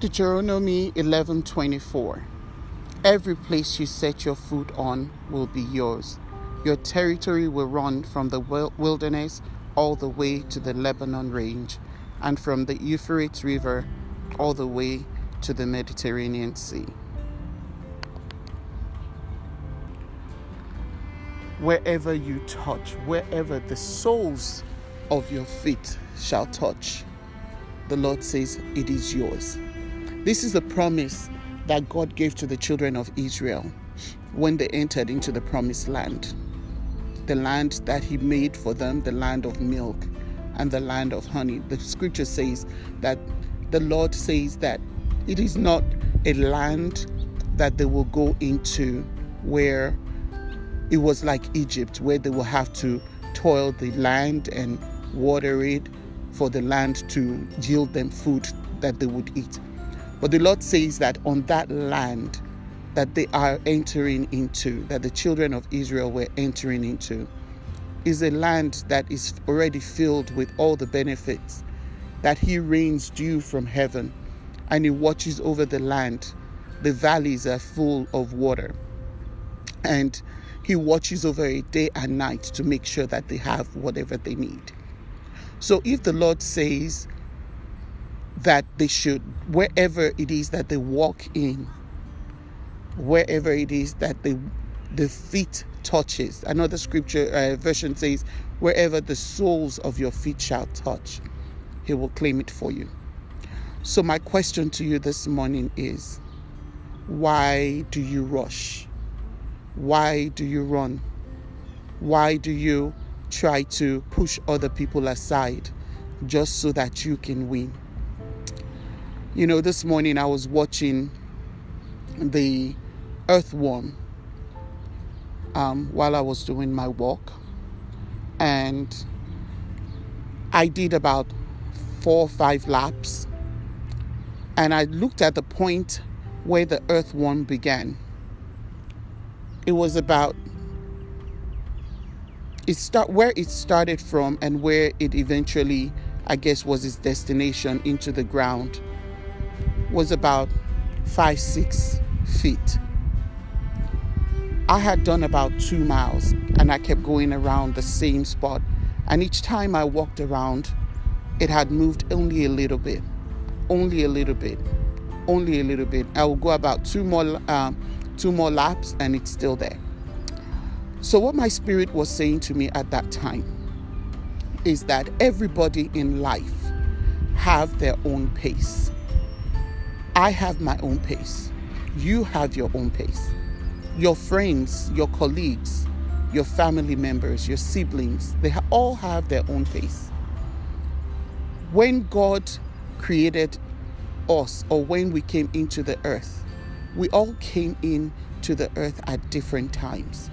Deuteronomy 11:24 Every place you set your foot on will be yours. Your territory will run from the wilderness all the way to the Lebanon range and from the Euphrates River all the way to the Mediterranean Sea. Wherever you touch, wherever the soles of your feet shall touch, the Lord says, It is yours. This is the promise that God gave to the children of Israel when they entered into the promised land. The land that He made for them, the land of milk and the land of honey. The scripture says that the Lord says that it is not a land that they will go into where it was like Egypt, where they will have to toil the land and water it for the land to yield them food that they would eat. But the Lord says that on that land that they are entering into, that the children of Israel were entering into, is a land that is already filled with all the benefits, that He rains dew from heaven and He watches over the land. The valleys are full of water. And He watches over it day and night to make sure that they have whatever they need. So if the Lord says, that they should, wherever it is that they walk in, wherever it is that they, the feet touches. Another scripture uh, version says, wherever the soles of your feet shall touch, he will claim it for you. So, my question to you this morning is why do you rush? Why do you run? Why do you try to push other people aside just so that you can win? You know, this morning I was watching the earthworm um, while I was doing my walk, and I did about four or five laps, and I looked at the point where the earthworm began. It was about it start where it started from and where it eventually, I guess, was its destination into the ground was about five, six feet. I had done about two miles and I kept going around the same spot. And each time I walked around, it had moved only a little bit, only a little bit, only a little bit. I will go about two more, um, two more laps and it's still there. So, what my spirit was saying to me at that time is that everybody in life have their own pace. I have my own pace. You have your own pace. Your friends, your colleagues, your family members, your siblings, they all have their own pace. When God created us, or when we came into the earth, we all came in to the earth at different times.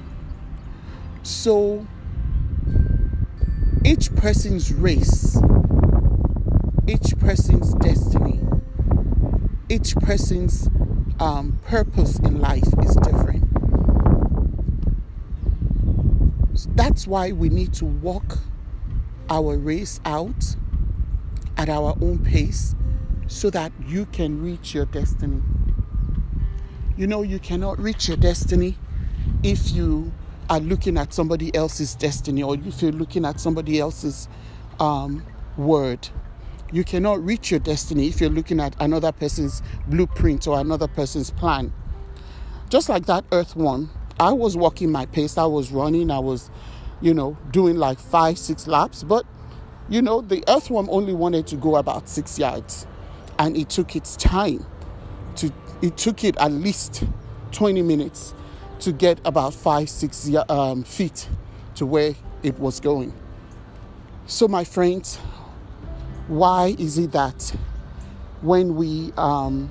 So each person's race, each person's destiny each person's um, purpose in life is different. That's why we need to walk our race out at our own pace so that you can reach your destiny. You know, you cannot reach your destiny if you are looking at somebody else's destiny or if you're looking at somebody else's um, word. You cannot reach your destiny if you're looking at another person's blueprint or another person's plan. Just like that earthworm, I was walking my pace, I was running, I was, you know, doing like five, six laps, but you know, the earthworm only wanted to go about six yards. and it took its time to it took it at least 20 minutes to get about five six um, feet to where it was going so my friends why is it that when we um,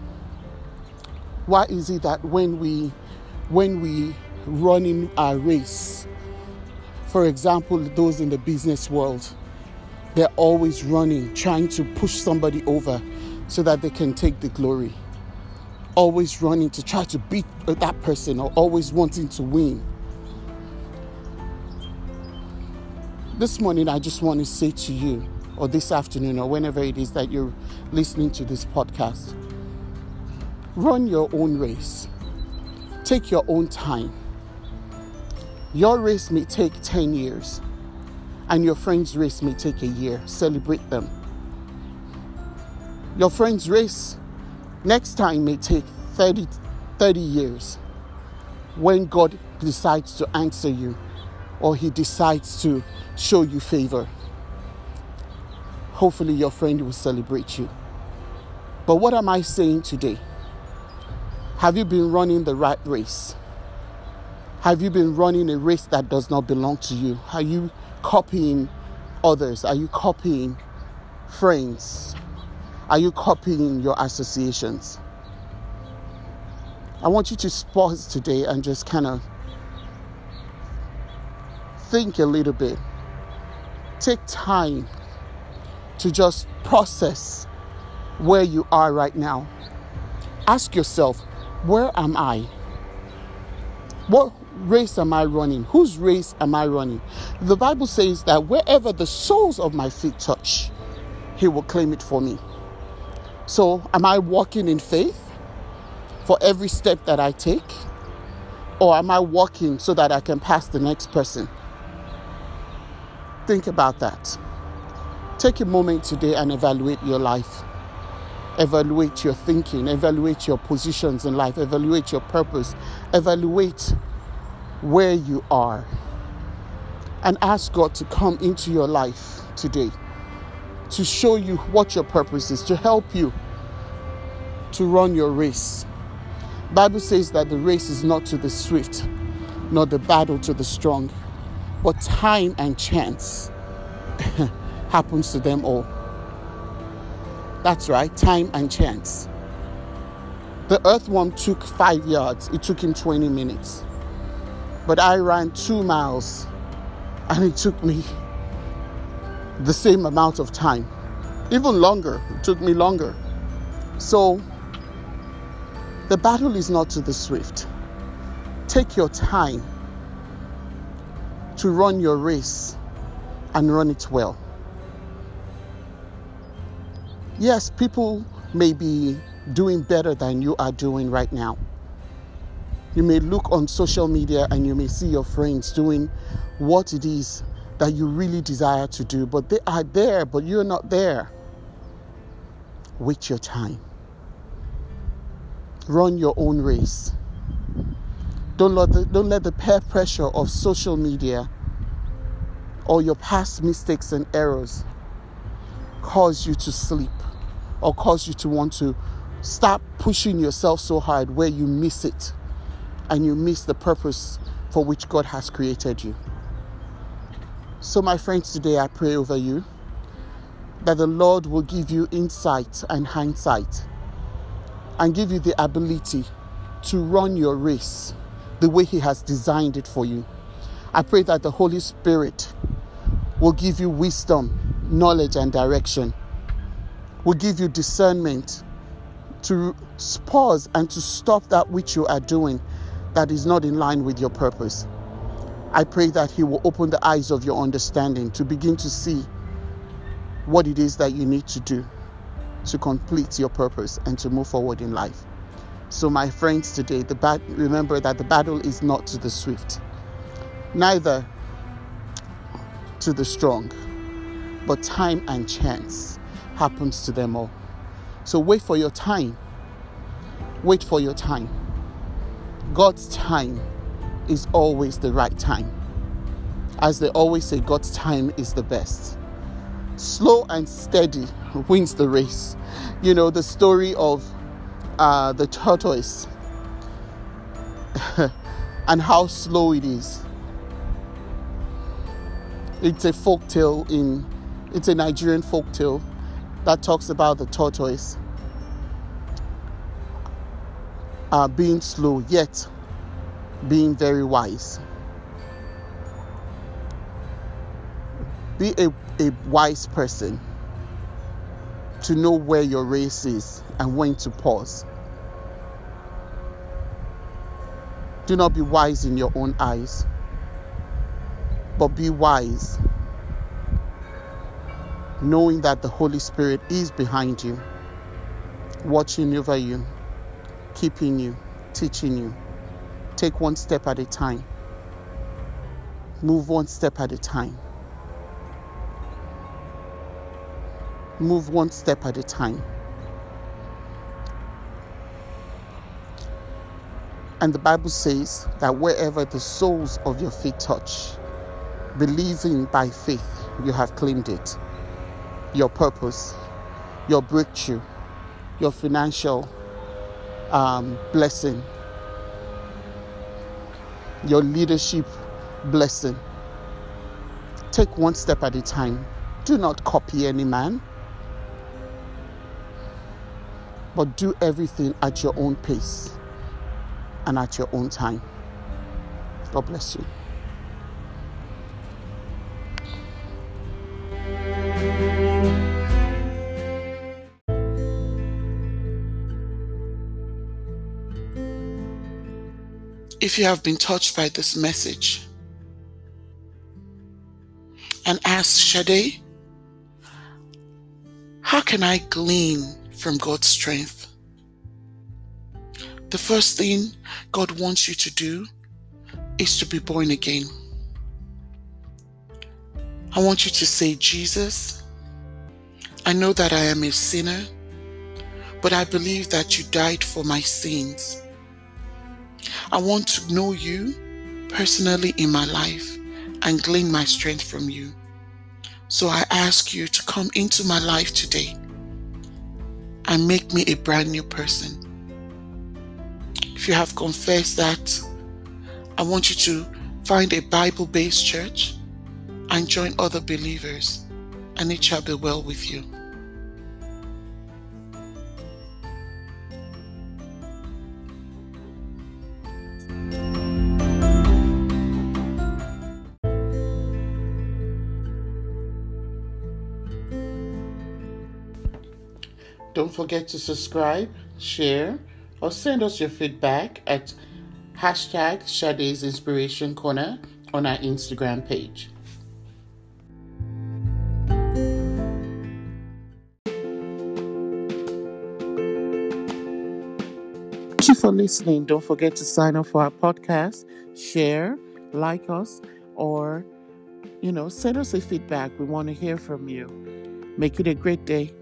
why is it that when we when we run in our race for example those in the business world they're always running trying to push somebody over so that they can take the glory. Always running to try to beat that person or always wanting to win. This morning i just want to say to you or this afternoon or whenever it is that you're listening to this podcast. Run your own race. Take your own time. Your race may take 10 years, and your friend's race may take a year. Celebrate them. Your friend's race next time may take 30, 30 years when God decides to answer you or He decides to show you favor hopefully your friend will celebrate you. But what am I saying today? Have you been running the right race? Have you been running a race that does not belong to you? Are you copying others? Are you copying friends? Are you copying your associations? I want you to pause today and just kind of think a little bit. Take time to just process where you are right now. Ask yourself, where am I? What race am I running? Whose race am I running? The Bible says that wherever the soles of my feet touch, He will claim it for me. So, am I walking in faith for every step that I take? Or am I walking so that I can pass the next person? Think about that. Take a moment today and evaluate your life. Evaluate your thinking, evaluate your positions in life, evaluate your purpose, evaluate where you are. And ask God to come into your life today to show you what your purpose is, to help you to run your race. Bible says that the race is not to the swift, nor the battle to the strong, but time and chance. happens to them all. That's right, time and chance. The earthworm took five yards, it took him 20 minutes. But I ran two miles and it took me the same amount of time. Even longer, it took me longer. So the battle is not to the swift. Take your time to run your race and run it well. Yes, people may be doing better than you are doing right now. You may look on social media and you may see your friends doing what it is that you really desire to do, but they are there, but you're not there. Wait your time. Run your own race. Don't let the, don't let the peer pressure of social media or your past mistakes and errors cause you to sleep or cause you to want to stop pushing yourself so hard where you miss it and you miss the purpose for which God has created you. So, my friends, today I pray over you that the Lord will give you insight and hindsight and give you the ability to run your race the way He has designed it for you. I pray that the Holy Spirit will give you wisdom knowledge and direction, will give you discernment to pause and to stop that which you are doing that is not in line with your purpose. I pray that He will open the eyes of your understanding to begin to see what it is that you need to do to complete your purpose and to move forward in life. So, my friends, today, the bat- remember that the battle is not to the swift, neither to the strong but time and chance happens to them all. So wait for your time. Wait for your time. God's time is always the right time. As they always say, God's time is the best. slow and steady wins the race. You know, the story of uh, the tortoise and how slow it is. It's a folk tale in it's a Nigerian folk tale that talks about the tortoise uh, being slow yet being very wise. Be a, a wise person to know where your race is and when to pause. Do not be wise in your own eyes, but be wise, knowing that the Holy Spirit is behind you, watching over you, keeping you, teaching you. Take one step at a time, move one step at a time. Move one step at a time. And the Bible says that wherever the soles of your feet touch, believing by faith, you have claimed it. Your purpose, your breakthrough, your financial um, blessing, your leadership blessing. Take one step at a time. Do not copy any man. but do everything at your own pace and at your own time. God bless you. If you have been touched by this message and ask Sade, how can I glean from God's strength. The first thing God wants you to do is to be born again. I want you to say, Jesus, I know that I am a sinner, but I believe that you died for my sins. I want to know you personally in my life and glean my strength from you. So I ask you to come into my life today and make me a brand new person. If you have confessed that, I want you to find a Bible based church and join other believers, and it shall be well with you. Don't forget to subscribe, share, or send us your feedback at hashtag Sade's Inspiration Corner on our Instagram page. Thank you for listening. Don't forget to sign up for our podcast, share, like us, or, you know, send us a feedback. We want to hear from you. Make it a great day.